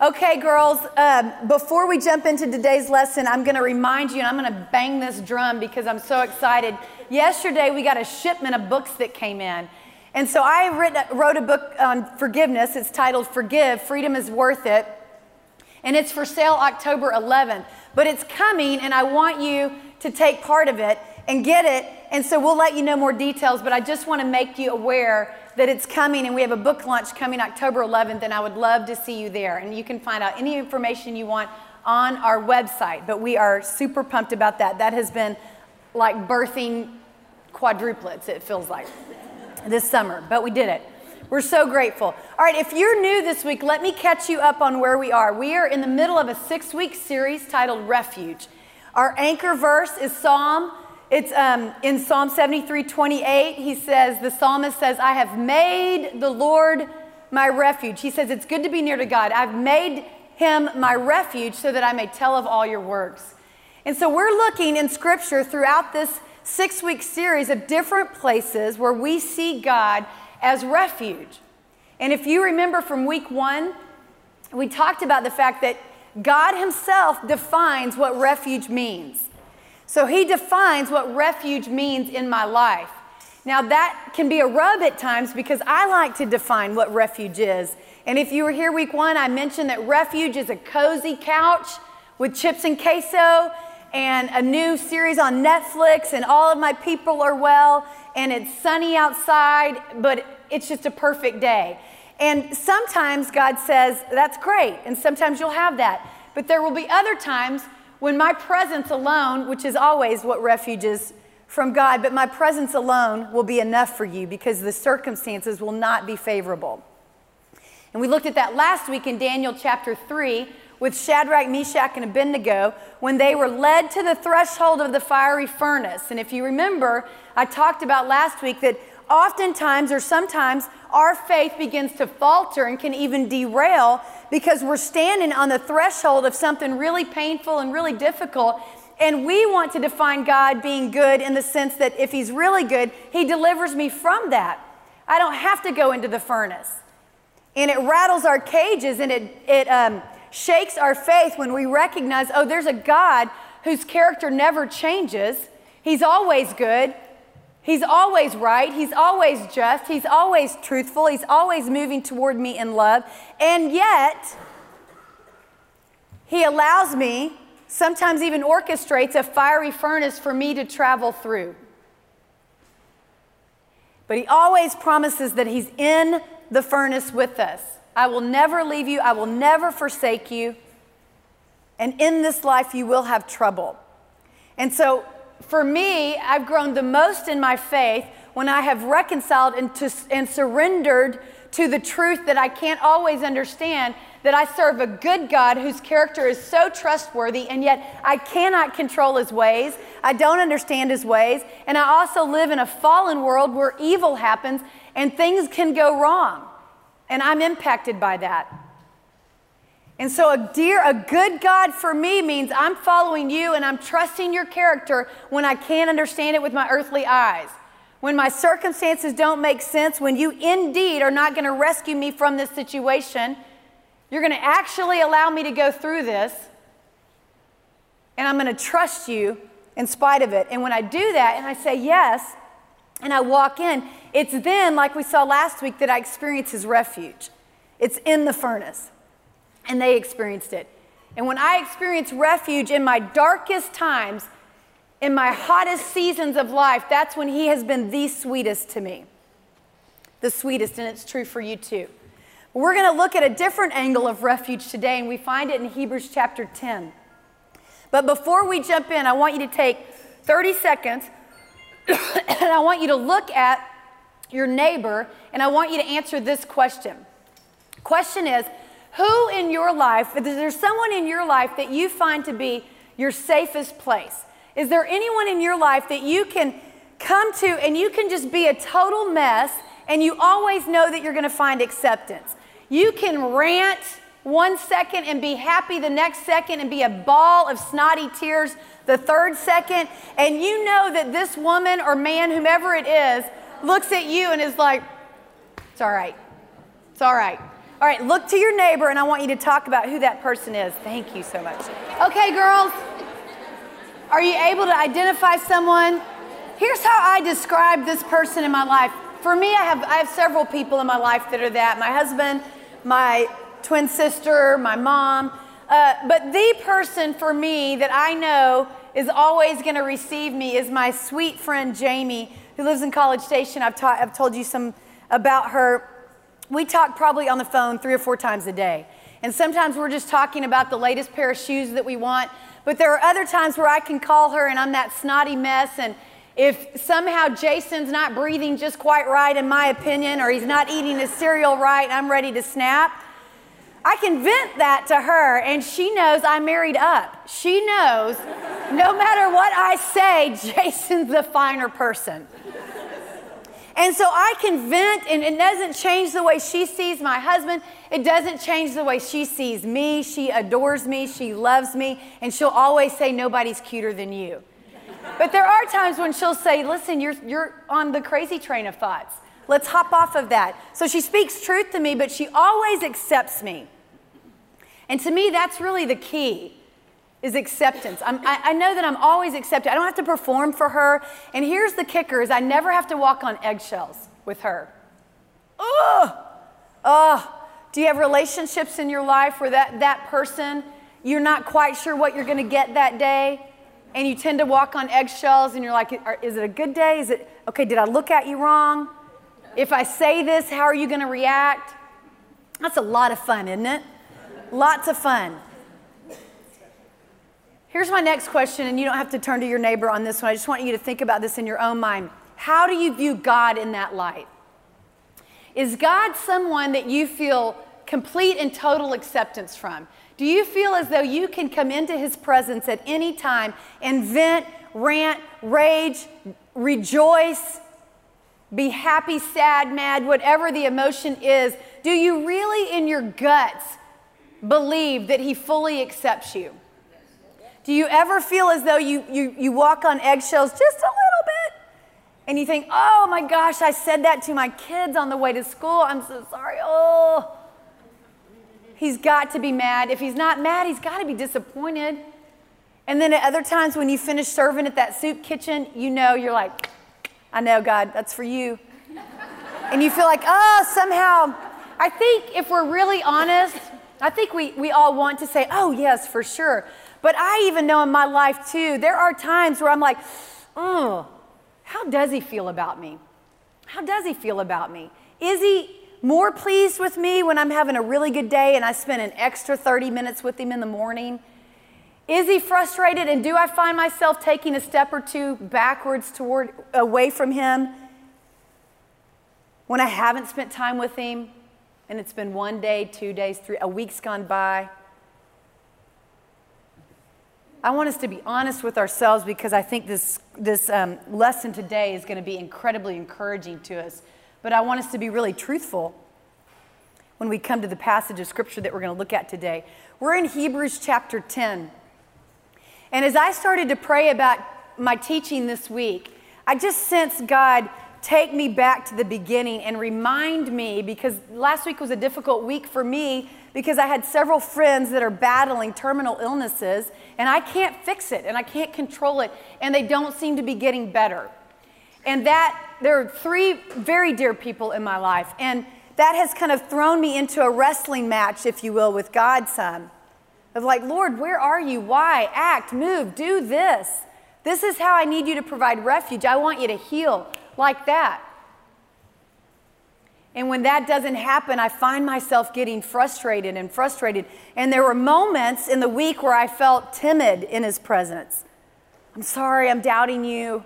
Okay, girls, um, before we jump into today's lesson, I'm going to remind you, and I'm going to bang this drum because I'm so excited. Yesterday, we got a shipment of books that came in. And so I wrote a book on forgiveness. It's titled Forgive Freedom is Worth It. And it's for sale October 11th. But it's coming, and I want you to take part of it and get it. And so we'll let you know more details, but I just want to make you aware that it's coming and we have a book launch coming October 11th, and I would love to see you there. And you can find out any information you want on our website. But we are super pumped about that. That has been like birthing quadruplets, it feels like, this summer, but we did it. We're so grateful. All right, if you're new this week, let me catch you up on where we are. We are in the middle of a six week series titled Refuge. Our anchor verse is Psalm it's um, in Psalm 73 28. He says, The psalmist says, I have made the Lord my refuge. He says, It's good to be near to God. I've made him my refuge so that I may tell of all your works. And so we're looking in scripture throughout this six week series of different places where we see God as refuge. And if you remember from week one, we talked about the fact that God Himself defines what refuge means. So he defines what refuge means in my life. Now, that can be a rub at times because I like to define what refuge is. And if you were here week one, I mentioned that refuge is a cozy couch with chips and queso and a new series on Netflix, and all of my people are well, and it's sunny outside, but it's just a perfect day. And sometimes God says, That's great. And sometimes you'll have that. But there will be other times when my presence alone, which is always what refuge is from God, but my presence alone will be enough for you because the circumstances will not be favorable. And we looked at that last week in Daniel chapter 3 with Shadrach, Meshach, and Abednego when they were led to the threshold of the fiery furnace. And if you remember, I talked about last week that oftentimes or sometimes our faith begins to falter and can even derail because we're standing on the threshold of something really painful and really difficult. And we want to define God being good in the sense that if He's really good, He delivers me from that. I don't have to go into the furnace. And it rattles our cages and it, it um, shakes our faith when we recognize, oh, there's a God whose character never changes. He's always good. He's always right. He's always just. He's always truthful. He's always moving toward me in love. And yet, He allows me, sometimes even orchestrates, a fiery furnace for me to travel through. But He always promises that He's in the furnace with us. I will never leave you, I will never forsake you. And in this life, you will have trouble. And so, for me, I've grown the most in my faith when I have reconciled and, to, and surrendered to the truth that I can't always understand that I serve a good God whose character is so trustworthy, and yet I cannot control his ways. I don't understand his ways. And I also live in a fallen world where evil happens and things can go wrong. And I'm impacted by that. And so, a dear, a good God for me means I'm following you and I'm trusting your character when I can't understand it with my earthly eyes. When my circumstances don't make sense, when you indeed are not going to rescue me from this situation, you're going to actually allow me to go through this, and I'm going to trust you in spite of it. And when I do that and I say yes, and I walk in, it's then, like we saw last week, that I experience his refuge. It's in the furnace and they experienced it. And when I experience refuge in my darkest times, in my hottest seasons of life, that's when He has been the sweetest to me. The sweetest, and it's true for you too. We're going to look at a different angle of refuge today, and we find it in Hebrews chapter 10. But before we jump in, I want you to take 30 seconds and I want you to look at your neighbor and I want you to answer this question. Question is, who in your life, is there someone in your life that you find to be your safest place? Is there anyone in your life that you can come to and you can just be a total mess and you always know that you're going to find acceptance? You can rant one second and be happy the next second and be a ball of snotty tears the third second. And you know that this woman or man, whomever it is, looks at you and is like, it's all right. It's all right. All right, look to your neighbor, and I want you to talk about who that person is. Thank you so much. Okay, girls, are you able to identify someone? Here's how I describe this person in my life. For me, I have, I have several people in my life that are that my husband, my twin sister, my mom. Uh, but the person for me that I know is always going to receive me is my sweet friend Jamie, who lives in College Station. I've, ta- I've told you some about her we talk probably on the phone three or four times a day. And sometimes we're just talking about the latest pair of shoes that we want. But there are other times where I can call her and I'm that snotty mess. And if somehow Jason's not breathing just quite right, in my opinion, or he's not eating his cereal right, I'm ready to snap. I can vent that to her, and she knows I'm married up. She knows no matter what I say, Jason's the finer person. And so I can vent, and it doesn't change the way she sees my husband. It doesn't change the way she sees me. She adores me. She loves me. And she'll always say, Nobody's cuter than you. But there are times when she'll say, Listen, you're, you're on the crazy train of thoughts. Let's hop off of that. So she speaks truth to me, but she always accepts me. And to me, that's really the key is acceptance. I, I know that I'm always accepted. I don't have to perform for her. And here's the kicker is I never have to walk on eggshells with her. Ugh! Ugh! Do you have relationships in your life where that, that person, you're not quite sure what you're going to get that day? And you tend to walk on eggshells and you're like, is it a good day? Is it, okay, did I look at you wrong? If I say this, how are you going to react? That's a lot of fun, isn't it? Lots of fun. Here's my next question, and you don't have to turn to your neighbor on this one. I just want you to think about this in your own mind. How do you view God in that light? Is God someone that you feel complete and total acceptance from? Do you feel as though you can come into his presence at any time and vent, rant, rage, rejoice, be happy, sad, mad, whatever the emotion is? Do you really, in your guts, believe that he fully accepts you? Do you ever feel as though you, you, you walk on eggshells just a little bit? And you think, oh my gosh, I said that to my kids on the way to school. I'm so sorry. Oh. He's got to be mad. If he's not mad, he's got to be disappointed. And then at other times when you finish serving at that soup kitchen, you know, you're like, I know, God, that's for you. and you feel like, oh, somehow, I think if we're really honest, I think we, we all want to say, oh, yes, for sure. But I even know in my life too, there are times where I'm like, oh, how does he feel about me? How does he feel about me? Is he more pleased with me when I'm having a really good day and I spend an extra 30 minutes with him in the morning? Is he frustrated and do I find myself taking a step or two backwards toward away from him when I haven't spent time with him and it's been one day, two days, three, a week's gone by? I want us to be honest with ourselves because I think this, this um, lesson today is going to be incredibly encouraging to us. But I want us to be really truthful when we come to the passage of scripture that we're going to look at today. We're in Hebrews chapter 10. And as I started to pray about my teaching this week, I just sensed God take me back to the beginning and remind me because last week was a difficult week for me because I had several friends that are battling terminal illnesses and I can't fix it and I can't control it and they don't seem to be getting better. And that, there are three very dear people in my life and that has kind of thrown me into a wrestling match, if you will, with God Son. Of like, Lord, where are you? Why? Act, move, do this. This is how I need you to provide refuge. I want you to heal like that. And when that doesn't happen, I find myself getting frustrated and frustrated. And there were moments in the week where I felt timid in his presence. I'm sorry, I'm doubting you.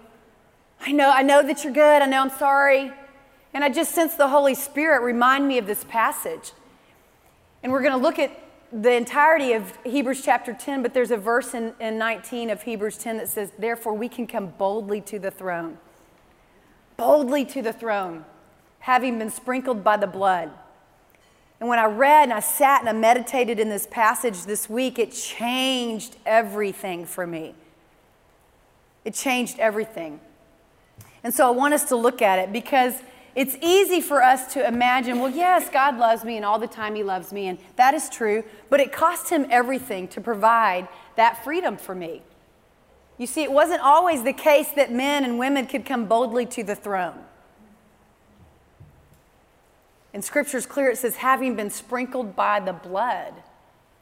I know, I know that you're good. I know I'm sorry. And I just sense the Holy Spirit remind me of this passage. And we're going to look at the entirety of Hebrews chapter 10, but there's a verse in, in 19 of Hebrews 10 that says, Therefore, we can come boldly to the throne. Boldly to the throne having been sprinkled by the blood. And when I read and I sat and I meditated in this passage this week, it changed everything for me. It changed everything. And so I want us to look at it because it's easy for us to imagine, well, yes, God loves me and all the time He loves me, and that is true, but it cost Him everything to provide that freedom for me. You see, it wasn't always the case that men and women could come boldly to the throne. In Scripture's clear, it says, having been sprinkled by the blood.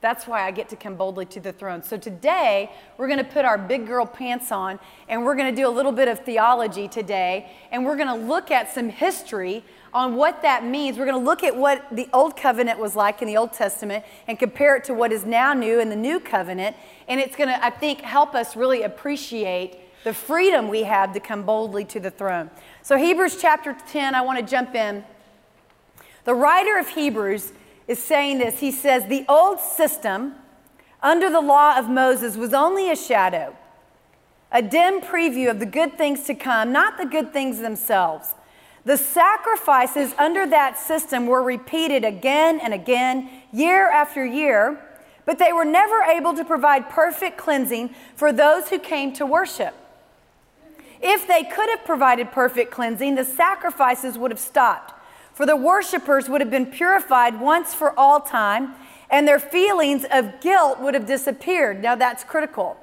That's why I get to come boldly to the throne. So today, we're going to put our big girl pants on and we're going to do a little bit of theology today. And we're going to look at some history on what that means. We're going to look at what the Old Covenant was like in the Old Testament and compare it to what is now new in the New Covenant. And it's going to, I think, help us really appreciate the freedom we have to come boldly to the throne. So, Hebrews chapter 10, I want to jump in. The writer of Hebrews is saying this. He says, The old system under the law of Moses was only a shadow, a dim preview of the good things to come, not the good things themselves. The sacrifices under that system were repeated again and again, year after year, but they were never able to provide perfect cleansing for those who came to worship. If they could have provided perfect cleansing, the sacrifices would have stopped for the worshipers would have been purified once for all time, and their feelings of guilt would have disappeared. Now, that's critical.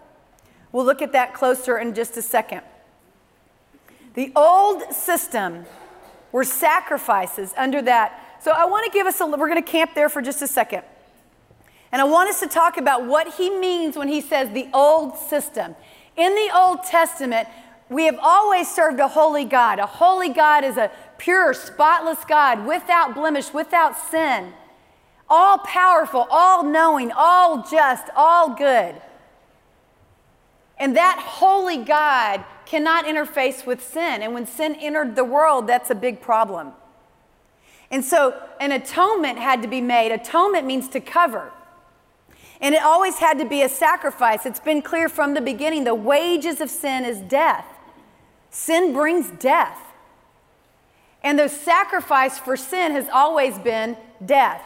We'll look at that closer in just a second. The old system were sacrifices under that. So, I want to give us a, we're going to camp there for just a second. And I want us to talk about what he means when he says the old system. In the Old Testament, we have always served a holy God. A holy God is a pure, spotless God, without blemish, without sin, all powerful, all knowing, all just, all good. And that holy God cannot interface with sin. And when sin entered the world, that's a big problem. And so an atonement had to be made. Atonement means to cover. And it always had to be a sacrifice. It's been clear from the beginning the wages of sin is death. Sin brings death. And the sacrifice for sin has always been death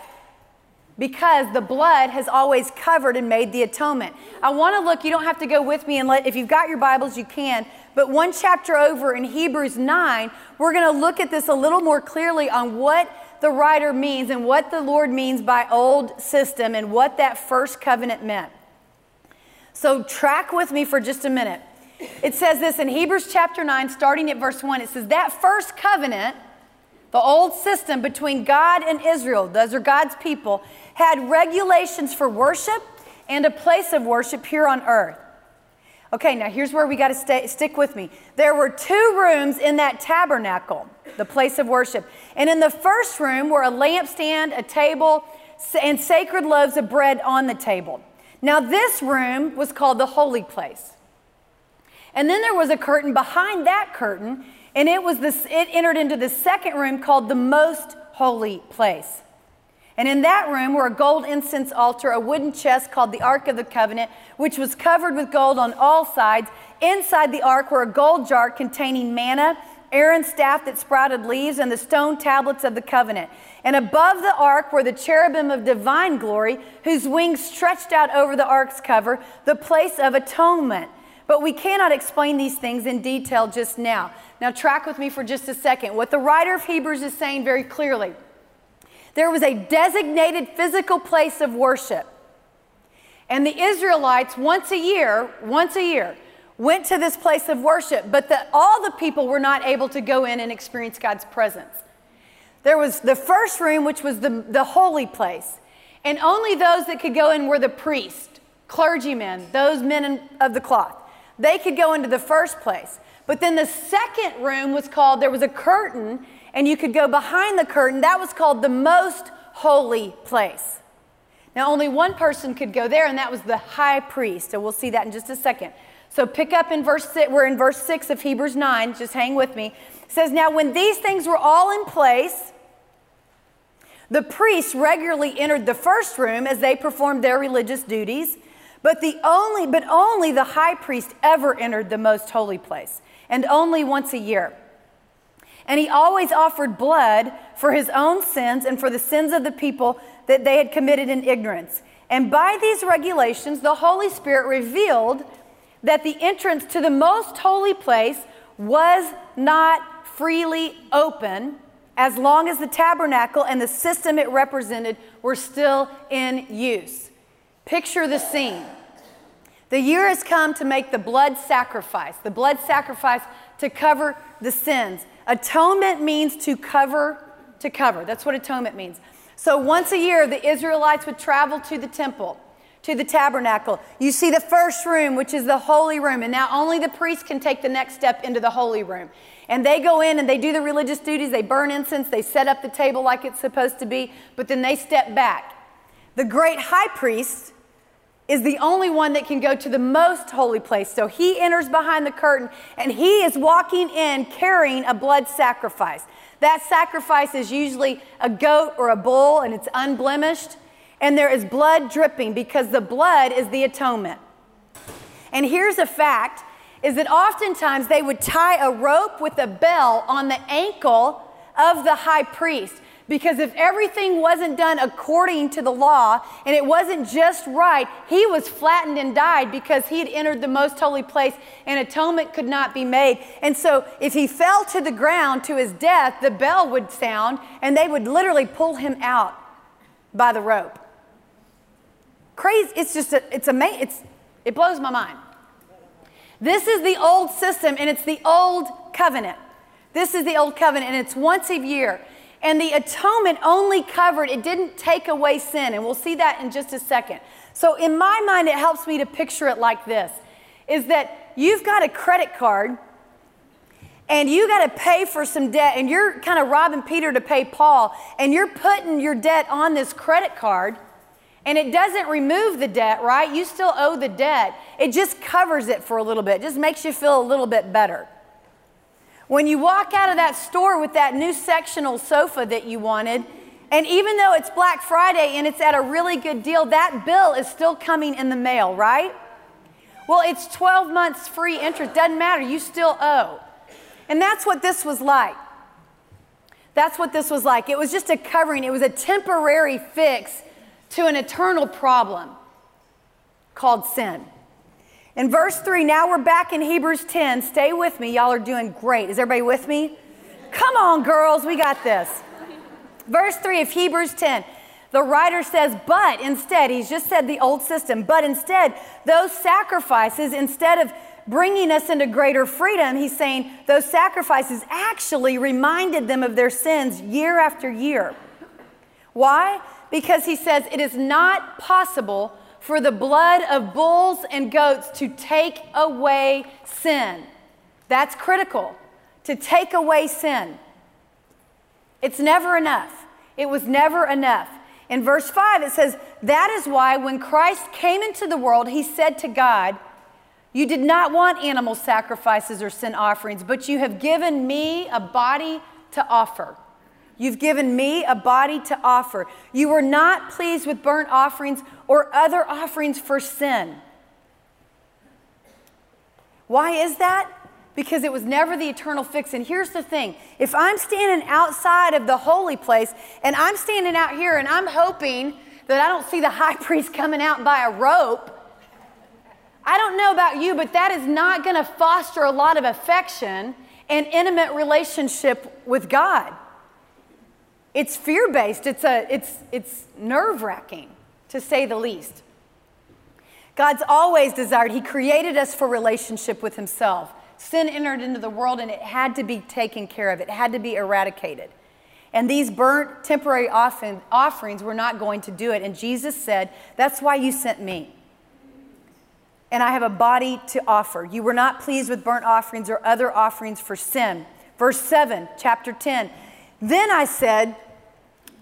because the blood has always covered and made the atonement. I want to look, you don't have to go with me and let, if you've got your Bibles, you can. But one chapter over in Hebrews 9, we're going to look at this a little more clearly on what the writer means and what the Lord means by old system and what that first covenant meant. So, track with me for just a minute. It says this in Hebrews chapter 9, starting at verse 1. It says, That first covenant, the old system between God and Israel, those are God's people, had regulations for worship and a place of worship here on earth. Okay, now here's where we got to stay, stick with me. There were two rooms in that tabernacle, the place of worship. And in the first room were a lampstand, a table, and sacred loaves of bread on the table. Now, this room was called the holy place. And then there was a curtain behind that curtain, and it was this it entered into the second room called the most holy place. And in that room were a gold incense altar, a wooden chest called the Ark of the Covenant, which was covered with gold on all sides. Inside the ark were a gold jar containing manna, Aaron's staff that sprouted leaves, and the stone tablets of the covenant. And above the ark were the cherubim of divine glory, whose wings stretched out over the ark's cover, the place of atonement. But we cannot explain these things in detail just now. Now, track with me for just a second. What the writer of Hebrews is saying very clearly there was a designated physical place of worship. And the Israelites, once a year, once a year, went to this place of worship, but the, all the people were not able to go in and experience God's presence. There was the first room, which was the, the holy place, and only those that could go in were the priests, clergymen, those men of the cloth. They could go into the first place. But then the second room was called, there was a curtain, and you could go behind the curtain. That was called the most holy place. Now, only one person could go there, and that was the high priest. So we'll see that in just a second. So pick up in verse six, we're in verse 6 of Hebrews 9, just hang with me. It says, Now when these things were all in place, the priests regularly entered the first room as they performed their religious duties. But the only but only the high priest ever entered the most holy place, and only once a year. And he always offered blood for his own sins and for the sins of the people that they had committed in ignorance. And by these regulations, the Holy Spirit revealed that the entrance to the most holy place was not freely open as long as the tabernacle and the system it represented were still in use. Picture the scene. The year has come to make the blood sacrifice, the blood sacrifice to cover the sins. Atonement means to cover, to cover. That's what atonement means. So once a year, the Israelites would travel to the temple, to the tabernacle. You see the first room, which is the holy room, and now only the priest can take the next step into the holy room. And they go in and they do the religious duties, they burn incense, they set up the table like it's supposed to be, but then they step back. The great high priest is the only one that can go to the most holy place. So he enters behind the curtain and he is walking in carrying a blood sacrifice. That sacrifice is usually a goat or a bull and it's unblemished. And there is blood dripping because the blood is the atonement. And here's a fact is that oftentimes they would tie a rope with a bell on the ankle of the high priest. Because if everything wasn't done according to the law and it wasn't just right, he was flattened and died because he had entered the most holy place and atonement could not be made. And so if he fell to the ground to his death, the bell would sound and they would literally pull him out by the rope. Crazy. It's just, a, it's amazing. It's, it blows my mind. This is the old system and it's the old covenant. This is the old covenant and it's once a year. And the atonement only covered, it didn't take away sin. And we'll see that in just a second. So, in my mind, it helps me to picture it like this is that you've got a credit card and you got to pay for some debt, and you're kind of robbing Peter to pay Paul, and you're putting your debt on this credit card, and it doesn't remove the debt, right? You still owe the debt. It just covers it for a little bit, it just makes you feel a little bit better. When you walk out of that store with that new sectional sofa that you wanted, and even though it's Black Friday and it's at a really good deal, that bill is still coming in the mail, right? Well, it's 12 months free interest. Doesn't matter. You still owe. And that's what this was like. That's what this was like. It was just a covering, it was a temporary fix to an eternal problem called sin. In verse 3, now we're back in Hebrews 10. Stay with me. Y'all are doing great. Is everybody with me? Come on, girls, we got this. Verse 3 of Hebrews 10. The writer says, but instead, he's just said the old system, but instead, those sacrifices, instead of bringing us into greater freedom, he's saying those sacrifices actually reminded them of their sins year after year. Why? Because he says it is not possible for the blood of bulls and goats to take away sin. That's critical, to take away sin. It's never enough. It was never enough. In verse 5, it says, That is why when Christ came into the world, he said to God, You did not want animal sacrifices or sin offerings, but you have given me a body to offer. You've given me a body to offer. You were not pleased with burnt offerings or other offerings for sin. Why is that? Because it was never the eternal fix. And here's the thing if I'm standing outside of the holy place and I'm standing out here and I'm hoping that I don't see the high priest coming out by a rope, I don't know about you, but that is not going to foster a lot of affection and intimate relationship with God. It's fear based, it's, a, it's, it's nerve wracking, to say the least. God's always desired, He created us for relationship with Himself. Sin entered into the world and it had to be taken care of, it had to be eradicated. And these burnt temporary offerings were not going to do it. And Jesus said, That's why you sent me. And I have a body to offer. You were not pleased with burnt offerings or other offerings for sin. Verse 7, chapter 10. Then I said,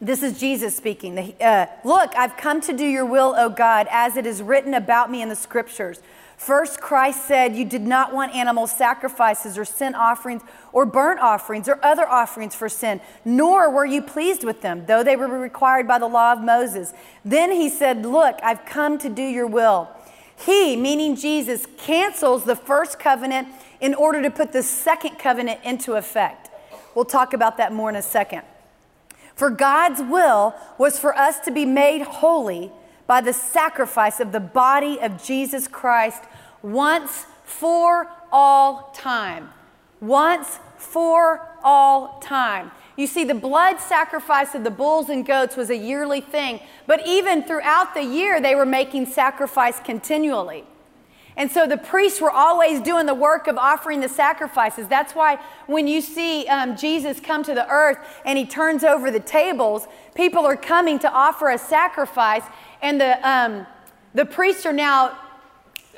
This is Jesus speaking. Uh, Look, I've come to do your will, O God, as it is written about me in the scriptures. First, Christ said, You did not want animal sacrifices or sin offerings or burnt offerings or other offerings for sin, nor were you pleased with them, though they were required by the law of Moses. Then he said, Look, I've come to do your will. He, meaning Jesus, cancels the first covenant in order to put the second covenant into effect. We'll talk about that more in a second. For God's will was for us to be made holy by the sacrifice of the body of Jesus Christ once for all time. Once for all time. You see, the blood sacrifice of the bulls and goats was a yearly thing, but even throughout the year, they were making sacrifice continually. And so the priests were always doing the work of offering the sacrifices. That's why when you see um, Jesus come to the earth and he turns over the tables, people are coming to offer a sacrifice, and the, um, the priests are now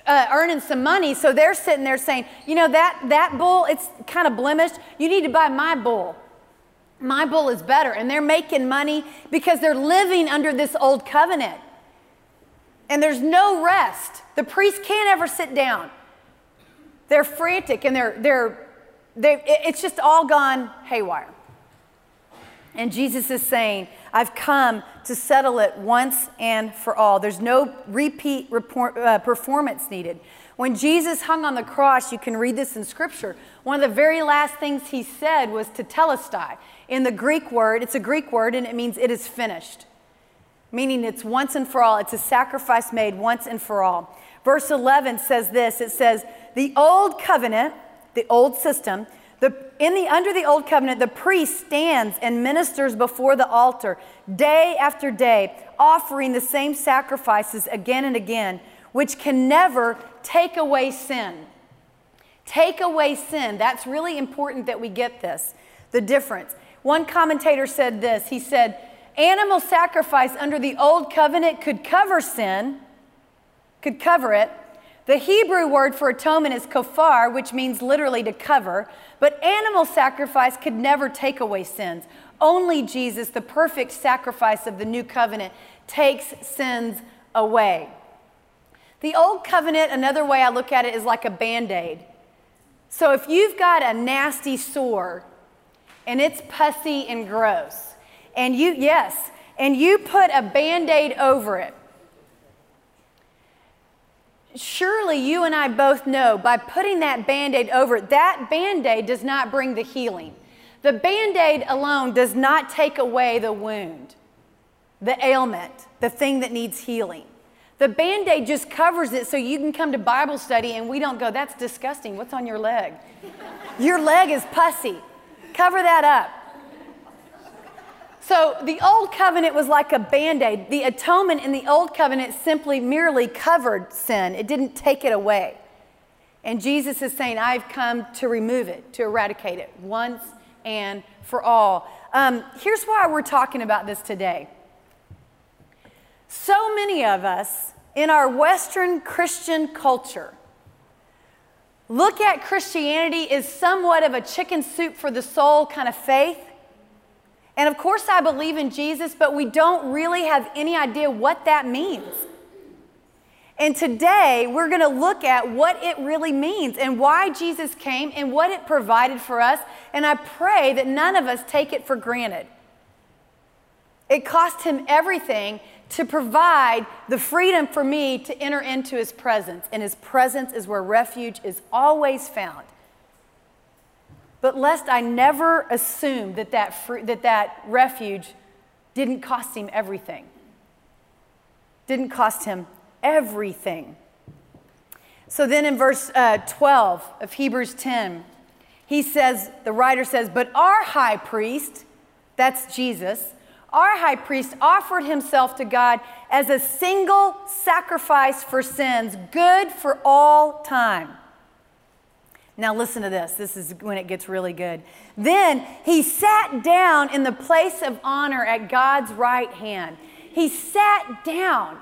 uh, earning some money. So they're sitting there saying, you know, that, that bull, it's kind of blemished. You need to buy my bull. My bull is better. And they're making money because they're living under this old covenant. And there's no rest. The priests can't ever sit down. They're frantic and they're, they're, they, it's just all gone haywire. And Jesus is saying, I've come to settle it once and for all. There's no repeat report, uh, performance needed. When Jesus hung on the cross, you can read this in Scripture. One of the very last things he said was tetelestai. In the Greek word, it's a Greek word and it means it is finished, meaning it's once and for all. It's a sacrifice made once and for all. Verse 11 says this it says, The old covenant, the old system, the, in the, under the old covenant, the priest stands and ministers before the altar day after day, offering the same sacrifices again and again, which can never take away sin. Take away sin. That's really important that we get this, the difference. One commentator said this he said, Animal sacrifice under the old covenant could cover sin, could cover it, the Hebrew word for atonement is kofar, which means literally to cover, but animal sacrifice could never take away sins. Only Jesus, the perfect sacrifice of the new covenant, takes sins away. The old covenant, another way I look at it, is like a band aid. So if you've got a nasty sore and it's pussy and gross, and you, yes, and you put a band aid over it, surely you and I both know by putting that band aid over it, that band aid does not bring the healing. The band aid alone does not take away the wound, the ailment, the thing that needs healing. The band aid just covers it so you can come to Bible study and we don't go, that's disgusting. What's on your leg? your leg is pussy. Cover that up. So the old covenant was like a band aid. The atonement in the old covenant simply merely covered sin, it didn't take it away. And Jesus is saying, I've come to remove it, to eradicate it once and for all. Um, here's why we're talking about this today. So many of us in our Western Christian culture look at Christianity as somewhat of a chicken soup for the soul kind of faith. And of course, I believe in Jesus, but we don't really have any idea what that means. And today, we're going to look at what it really means and why Jesus came and what it provided for us. And I pray that none of us take it for granted. It cost him everything to provide the freedom for me to enter into his presence. And his presence is where refuge is always found. But lest I never assume that that, free, that that refuge didn't cost him everything. Didn't cost him everything. So then in verse uh, 12 of Hebrews 10, he says, the writer says, But our high priest, that's Jesus, our high priest offered himself to God as a single sacrifice for sins, good for all time. Now, listen to this. This is when it gets really good. Then he sat down in the place of honor at God's right hand. He sat down.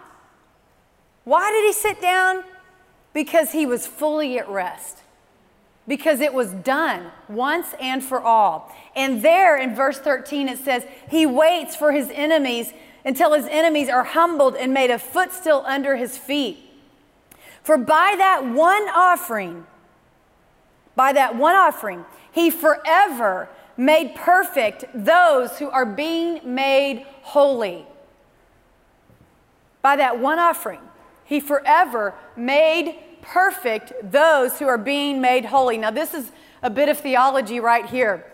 Why did he sit down? Because he was fully at rest. Because it was done once and for all. And there in verse 13 it says, He waits for his enemies until his enemies are humbled and made a footstool under his feet. For by that one offering, by that one offering, he forever made perfect those who are being made holy. By that one offering, he forever made perfect those who are being made holy. Now, this is a bit of theology right here.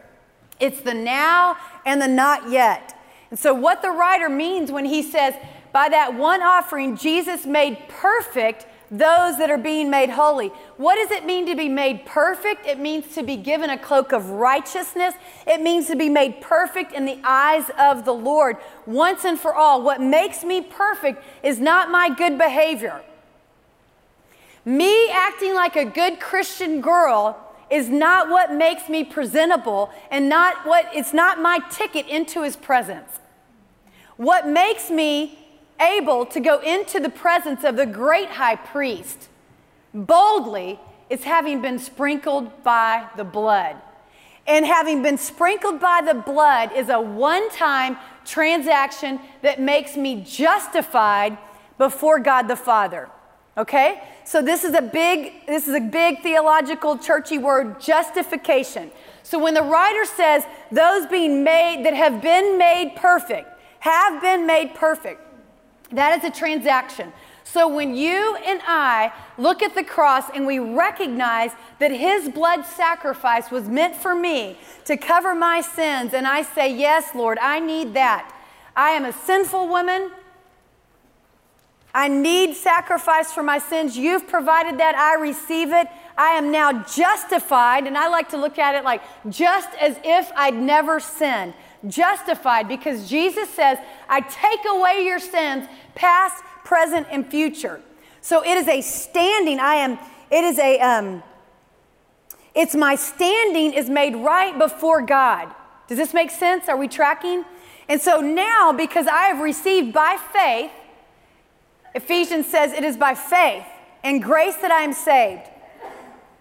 It's the now and the not yet. And so, what the writer means when he says, by that one offering, Jesus made perfect those that are being made holy. What does it mean to be made perfect? It means to be given a cloak of righteousness. It means to be made perfect in the eyes of the Lord once and for all. What makes me perfect is not my good behavior. Me acting like a good Christian girl is not what makes me presentable and not what it's not my ticket into his presence. What makes me able to go into the presence of the great high priest boldly is having been sprinkled by the blood. And having been sprinkled by the blood is a one time transaction that makes me justified before God the Father. Okay? So this is a big this is a big theological churchy word justification. So when the writer says those being made that have been made perfect, have been made perfect. That is a transaction. So when you and I look at the cross and we recognize that his blood sacrifice was meant for me to cover my sins, and I say, Yes, Lord, I need that. I am a sinful woman. I need sacrifice for my sins. You've provided that. I receive it. I am now justified. And I like to look at it like just as if I'd never sinned justified because Jesus says, I take away your sins, past, present, and future. So it is a standing, I am, it is a, um, it's my standing is made right before God. Does this make sense? Are we tracking? And so now, because I have received by faith, Ephesians says it is by faith and grace that I am saved,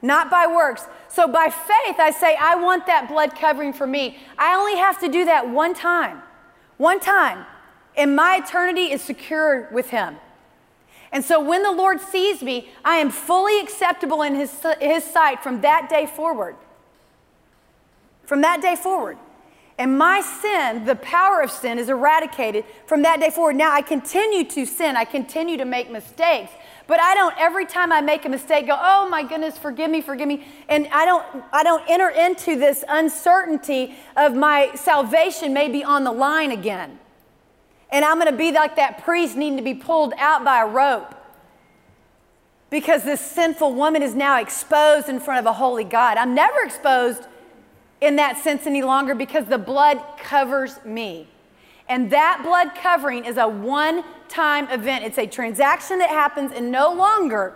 not by works. So by faith, I say, I want that blood covering for me. I only have to do that one time. One time. And my eternity is secured with Him. And so when the Lord sees me, I am fully acceptable in His, his sight from that day forward. From that day forward. And my sin, the power of sin, is eradicated from that day forward. Now I continue to sin, I continue to make mistakes. But I don't every time I make a mistake go, "Oh my goodness, forgive me, forgive me." And I don't I don't enter into this uncertainty of my salvation may be on the line again. And I'm going to be like that priest needing to be pulled out by a rope. Because this sinful woman is now exposed in front of a holy God. I'm never exposed in that sense any longer because the blood covers me. And that blood covering is a one time event. It's a transaction that happens, and no longer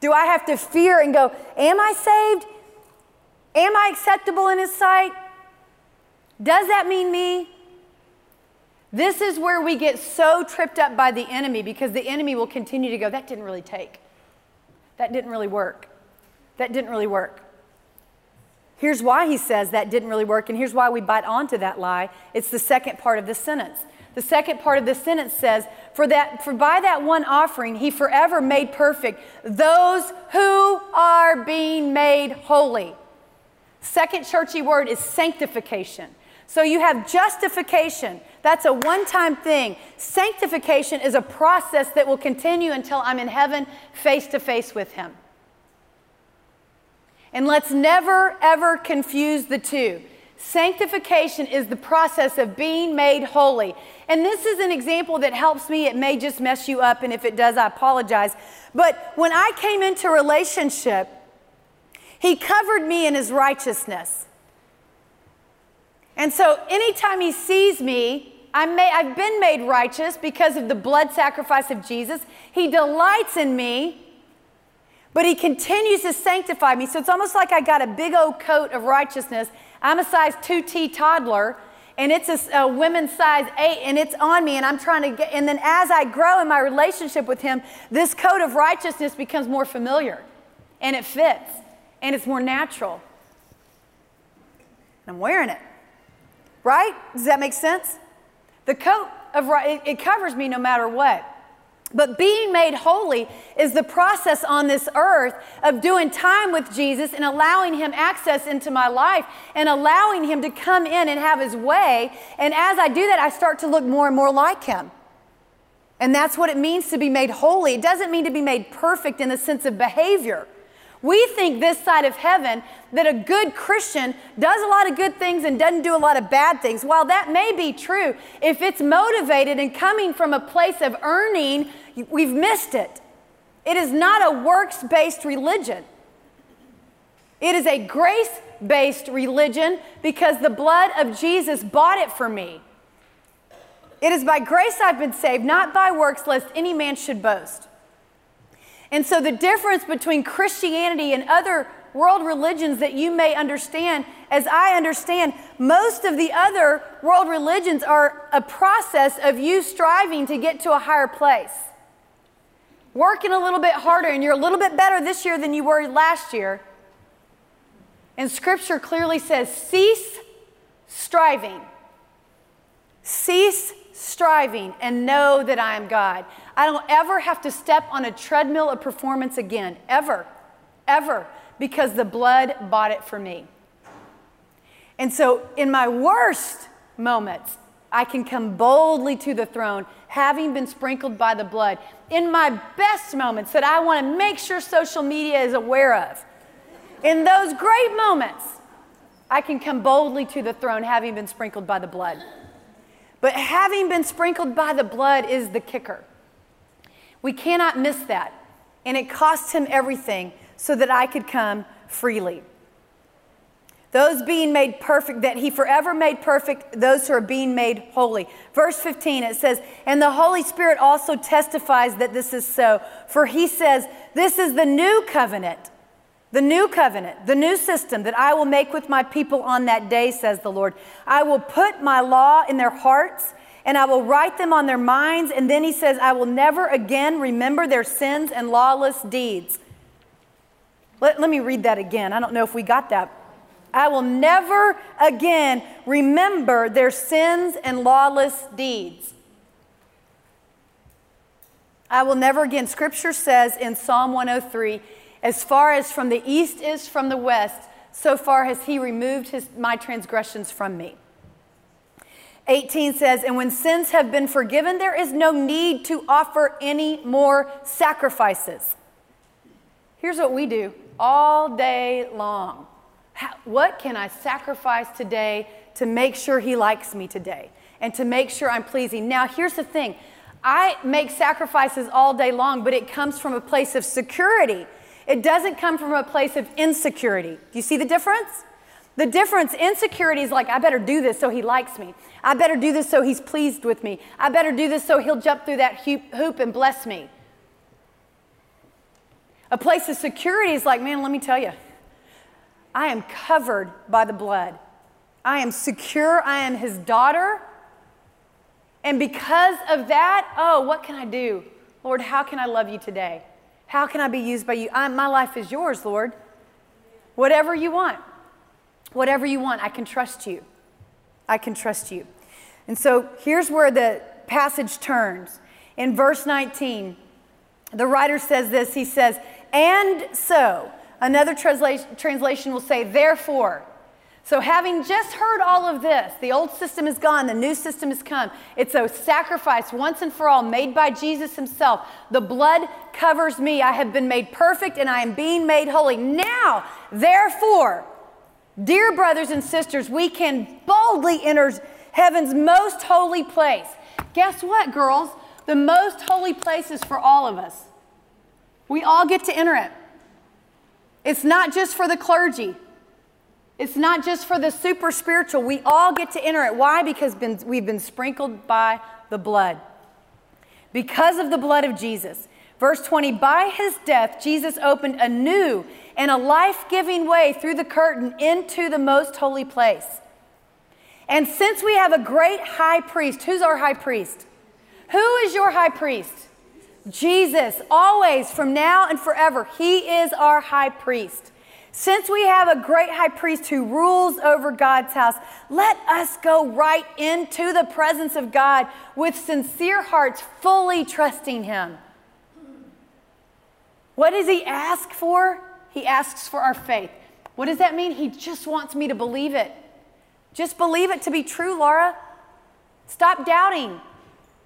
do I have to fear and go, Am I saved? Am I acceptable in His sight? Does that mean me? This is where we get so tripped up by the enemy because the enemy will continue to go, That didn't really take. That didn't really work. That didn't really work. Here's why he says that didn't really work, and here's why we bite onto that lie. It's the second part of the sentence. The second part of the sentence says, for, that, for by that one offering, he forever made perfect those who are being made holy. Second churchy word is sanctification. So you have justification. That's a one time thing. Sanctification is a process that will continue until I'm in heaven face to face with him. And let's never, ever confuse the two. Sanctification is the process of being made holy. And this is an example that helps me. It may just mess you up, and if it does, I apologize. But when I came into relationship, He covered me in His righteousness. And so anytime He sees me, I may, I've been made righteous because of the blood sacrifice of Jesus. He delights in me but he continues to sanctify me. So it's almost like I got a big old coat of righteousness. I'm a size 2T toddler, and it's a, a women's size 8, and it's on me, and I'm trying to get, and then as I grow in my relationship with him, this coat of righteousness becomes more familiar, and it fits, and it's more natural. And I'm wearing it. Right? Does that make sense? The coat of it, it covers me no matter what. But being made holy is the process on this earth of doing time with Jesus and allowing Him access into my life and allowing Him to come in and have His way. And as I do that, I start to look more and more like Him. And that's what it means to be made holy. It doesn't mean to be made perfect in the sense of behavior. We think this side of heaven that a good Christian does a lot of good things and doesn't do a lot of bad things. While that may be true, if it's motivated and coming from a place of earning, we've missed it. It is not a works based religion. It is a grace based religion because the blood of Jesus bought it for me. It is by grace I've been saved, not by works, lest any man should boast. And so, the difference between Christianity and other world religions that you may understand, as I understand, most of the other world religions are a process of you striving to get to a higher place. Working a little bit harder, and you're a little bit better this year than you were last year. And scripture clearly says, cease striving. Cease striving and know that I am God. I don't ever have to step on a treadmill of performance again, ever, ever, because the blood bought it for me. And so, in my worst moments, I can come boldly to the throne, having been sprinkled by the blood. In my best moments that I want to make sure social media is aware of, in those great moments, I can come boldly to the throne, having been sprinkled by the blood. But having been sprinkled by the blood is the kicker. We cannot miss that. And it cost him everything so that I could come freely. Those being made perfect, that he forever made perfect those who are being made holy. Verse 15, it says, And the Holy Spirit also testifies that this is so. For he says, This is the new covenant, the new covenant, the new system that I will make with my people on that day, says the Lord. I will put my law in their hearts and I will write them on their minds. And then he says, I will never again remember their sins and lawless deeds. Let, let me read that again. I don't know if we got that. I will never again remember their sins and lawless deeds. I will never again. Scripture says in Psalm 103 as far as from the east is from the west, so far has he removed his, my transgressions from me. 18 says, And when sins have been forgiven, there is no need to offer any more sacrifices. Here's what we do all day long. What can I sacrifice today to make sure He likes me today and to make sure I'm pleasing? Now, here's the thing I make sacrifices all day long, but it comes from a place of security. It doesn't come from a place of insecurity. Do you see the difference? The difference, insecurity is like, I better do this so he likes me. I better do this so he's pleased with me. I better do this so he'll jump through that hoop and bless me. A place of security is like, man, let me tell you, I am covered by the blood. I am secure. I am his daughter. And because of that, oh, what can I do? Lord, how can I love you today? How can I be used by you? I, my life is yours, Lord. Whatever you want. Whatever you want, I can trust you. I can trust you. And so here's where the passage turns. In verse 19, the writer says this He says, And so, another transla- translation will say, Therefore. So, having just heard all of this, the old system is gone, the new system has come. It's a sacrifice once and for all made by Jesus himself. The blood covers me. I have been made perfect and I am being made holy. Now, therefore, Dear brothers and sisters, we can boldly enter heaven's most holy place. Guess what, girls? The most holy place is for all of us. We all get to enter it. It's not just for the clergy, it's not just for the super spiritual. We all get to enter it. Why? Because we've been sprinkled by the blood. Because of the blood of Jesus. Verse 20, by his death, Jesus opened a new and a life giving way through the curtain into the most holy place. And since we have a great high priest, who's our high priest? Who is your high priest? Jesus, always, from now and forever. He is our high priest. Since we have a great high priest who rules over God's house, let us go right into the presence of God with sincere hearts, fully trusting Him. What does He ask for? He asks for our faith. What does that mean? He just wants me to believe it. Just believe it to be true, Laura. Stop doubting.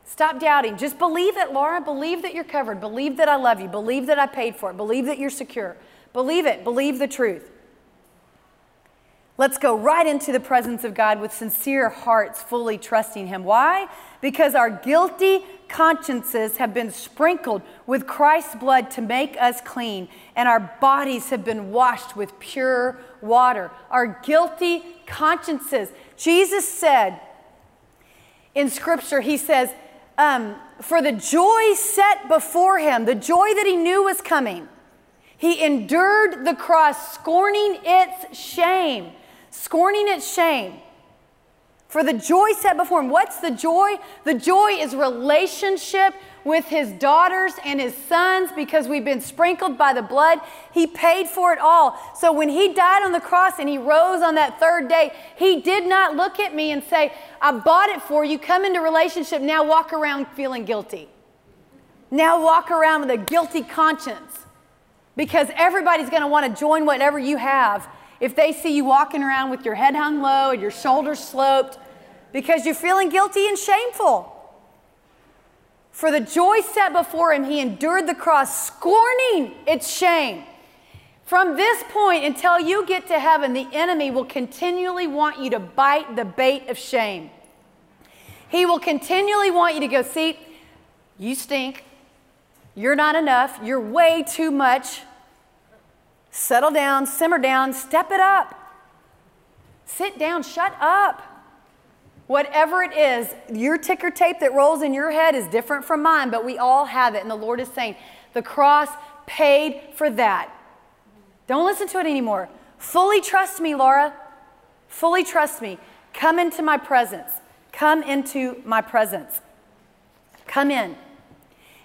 Stop doubting. Just believe it, Laura. Believe that you're covered. Believe that I love you. Believe that I paid for it. Believe that you're secure. Believe it. Believe the truth. Let's go right into the presence of God with sincere hearts, fully trusting Him. Why? Because our guilty consciences have been sprinkled with Christ's blood to make us clean, and our bodies have been washed with pure water. Our guilty consciences. Jesus said in Scripture, He says, um, For the joy set before Him, the joy that He knew was coming, He endured the cross, scorning its shame, scorning its shame for the joy set before him. What's the joy? The joy is relationship with his daughters and his sons because we've been sprinkled by the blood. He paid for it all. So when he died on the cross and he rose on that third day, he did not look at me and say, I bought it for you. Come into relationship. Now walk around feeling guilty. Now walk around with a guilty conscience because everybody's going to want to join whatever you have if they see you walking around with your head hung low and your shoulders sloped because you're feeling guilty and shameful. For the joy set before him, he endured the cross, scorning its shame. From this point until you get to heaven, the enemy will continually want you to bite the bait of shame. He will continually want you to go, see, you stink. You're not enough. You're way too much. Settle down, simmer down, step it up. Sit down, shut up. Whatever it is, your ticker tape that rolls in your head is different from mine, but we all have it. And the Lord is saying, the cross paid for that. Don't listen to it anymore. Fully trust me, Laura. Fully trust me. Come into my presence. Come into my presence. Come in.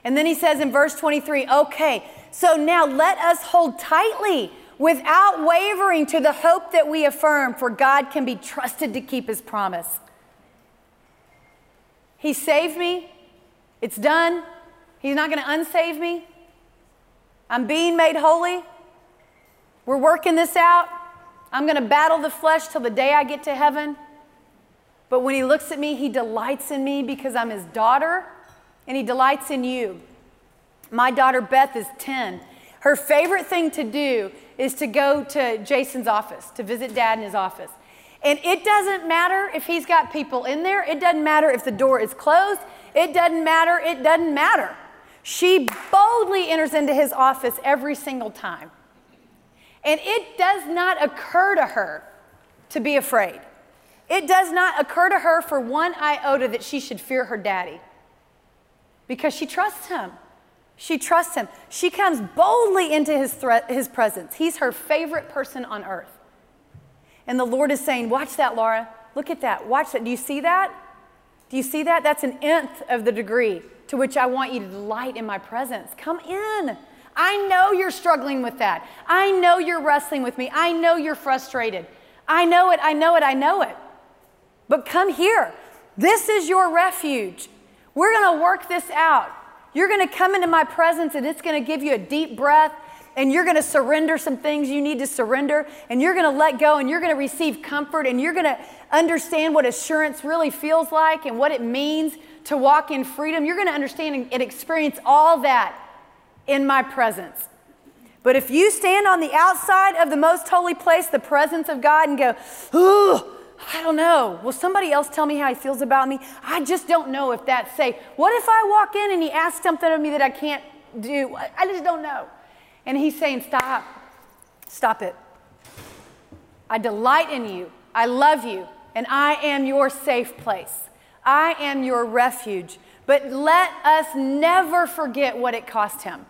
And then he says in verse 23 okay, so now let us hold tightly without wavering to the hope that we affirm, for God can be trusted to keep his promise. He saved me. It's done. He's not going to unsave me. I'm being made holy. We're working this out. I'm going to battle the flesh till the day I get to heaven. But when he looks at me, he delights in me because I'm his daughter, and he delights in you. My daughter Beth is 10. Her favorite thing to do is to go to Jason's office, to visit dad in his office. And it doesn't matter if he's got people in there, it doesn't matter if the door is closed, it doesn't matter, it doesn't matter. She boldly enters into his office every single time. And it does not occur to her to be afraid. It does not occur to her for one iota that she should fear her daddy because she trusts him. She trusts him. She comes boldly into his, thre- his presence. He's her favorite person on earth. And the Lord is saying, Watch that, Laura. Look at that. Watch that. Do you see that? Do you see that? That's an nth of the degree to which I want you to delight in my presence. Come in. I know you're struggling with that. I know you're wrestling with me. I know you're frustrated. I know it. I know it. I know it. But come here. This is your refuge. We're going to work this out. You're going to come into my presence and it's going to give you a deep breath and you're going to surrender some things you need to surrender and you're going to let go and you're going to receive comfort and you're going to understand what assurance really feels like and what it means to walk in freedom. You're going to understand and experience all that in my presence. But if you stand on the outside of the most holy place, the presence of God, and go, I don't know. Will somebody else tell me how he feels about me? I just don't know if that's safe. What if I walk in and he asks something of me that I can't do? I just don't know. And he's saying, Stop. Stop it. I delight in you. I love you. And I am your safe place. I am your refuge. But let us never forget what it cost him.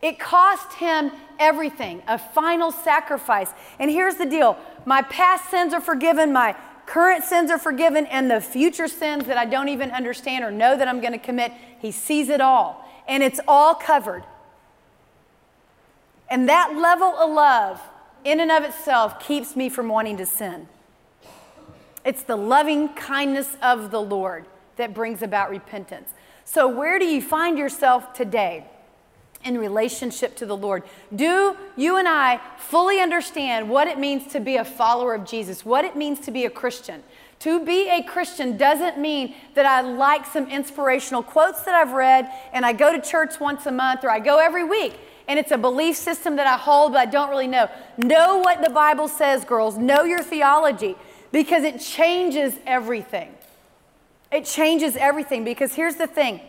It cost him everything, a final sacrifice. And here's the deal my past sins are forgiven, my current sins are forgiven, and the future sins that I don't even understand or know that I'm going to commit, he sees it all. And it's all covered. And that level of love, in and of itself, keeps me from wanting to sin. It's the loving kindness of the Lord that brings about repentance. So, where do you find yourself today? in relationship to the Lord? Do you and I fully understand what it means to be a follower of Jesus, what it means to be a Christian? To be a Christian doesn't mean that I like some inspirational quotes that I've read and I go to church once a month or I go every week and it's a belief system that I hold but I don't really know. Know what the Bible says, girls. Know your theology because it changes everything. It changes everything because here's the thing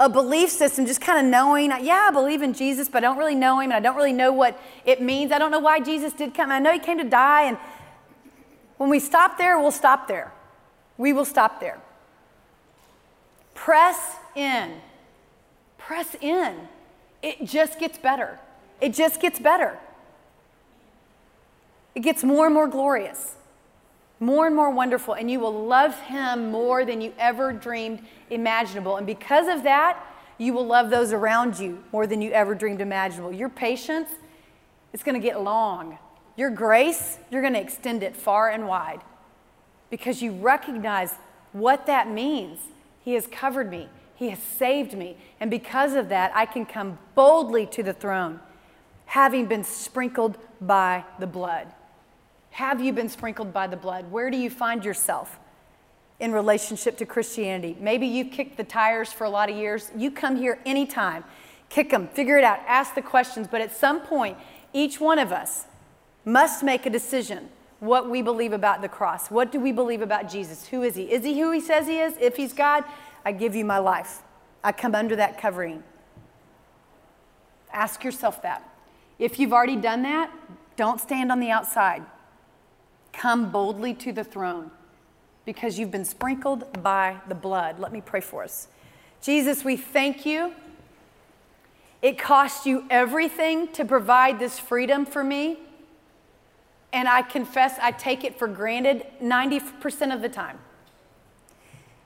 a belief system, just kind of knowing, yeah, I believe in Jesus, but I don't really know him and I don't really know what it means. I don't know why Jesus did come. I know he came to die. And when we stop there, we'll stop there. We will stop there. Press in. Press in. It just gets better. It just gets better. It gets more and more glorious, more and more wonderful, and you will love Him more than you ever dreamed imaginable. And because of that, you will love those around you more than you ever dreamed imaginable. Your patience is going to get long. Your grace, you're going to extend it far and wide because you recognize what that means. He has covered me, He has saved me. And because of that, I can come boldly to the throne, having been sprinkled by the blood. Have you been sprinkled by the blood? Where do you find yourself in relationship to Christianity? Maybe you've kicked the tires for a lot of years. You come here anytime, kick them, figure it out, ask the questions. But at some point, each one of us must make a decision what we believe about the cross. What do we believe about Jesus? Who is he? Is he who he says he is? If he's God, I give you my life. I come under that covering. Ask yourself that. If you've already done that, don't stand on the outside. Come boldly to the throne because you've been sprinkled by the blood. Let me pray for us. Jesus, we thank you. It cost you everything to provide this freedom for me. And I confess I take it for granted 90% of the time.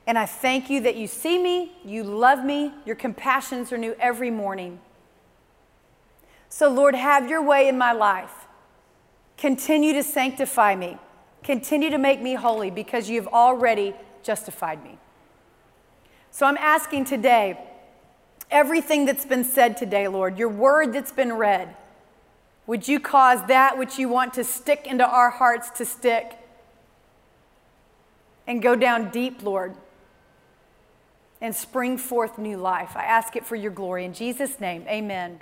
And I thank you that you see me, you love me, your compassions are new every morning. So, Lord, have your way in my life. Continue to sanctify me. Continue to make me holy because you've already justified me. So I'm asking today, everything that's been said today, Lord, your word that's been read, would you cause that which you want to stick into our hearts to stick and go down deep, Lord, and spring forth new life? I ask it for your glory. In Jesus' name, amen.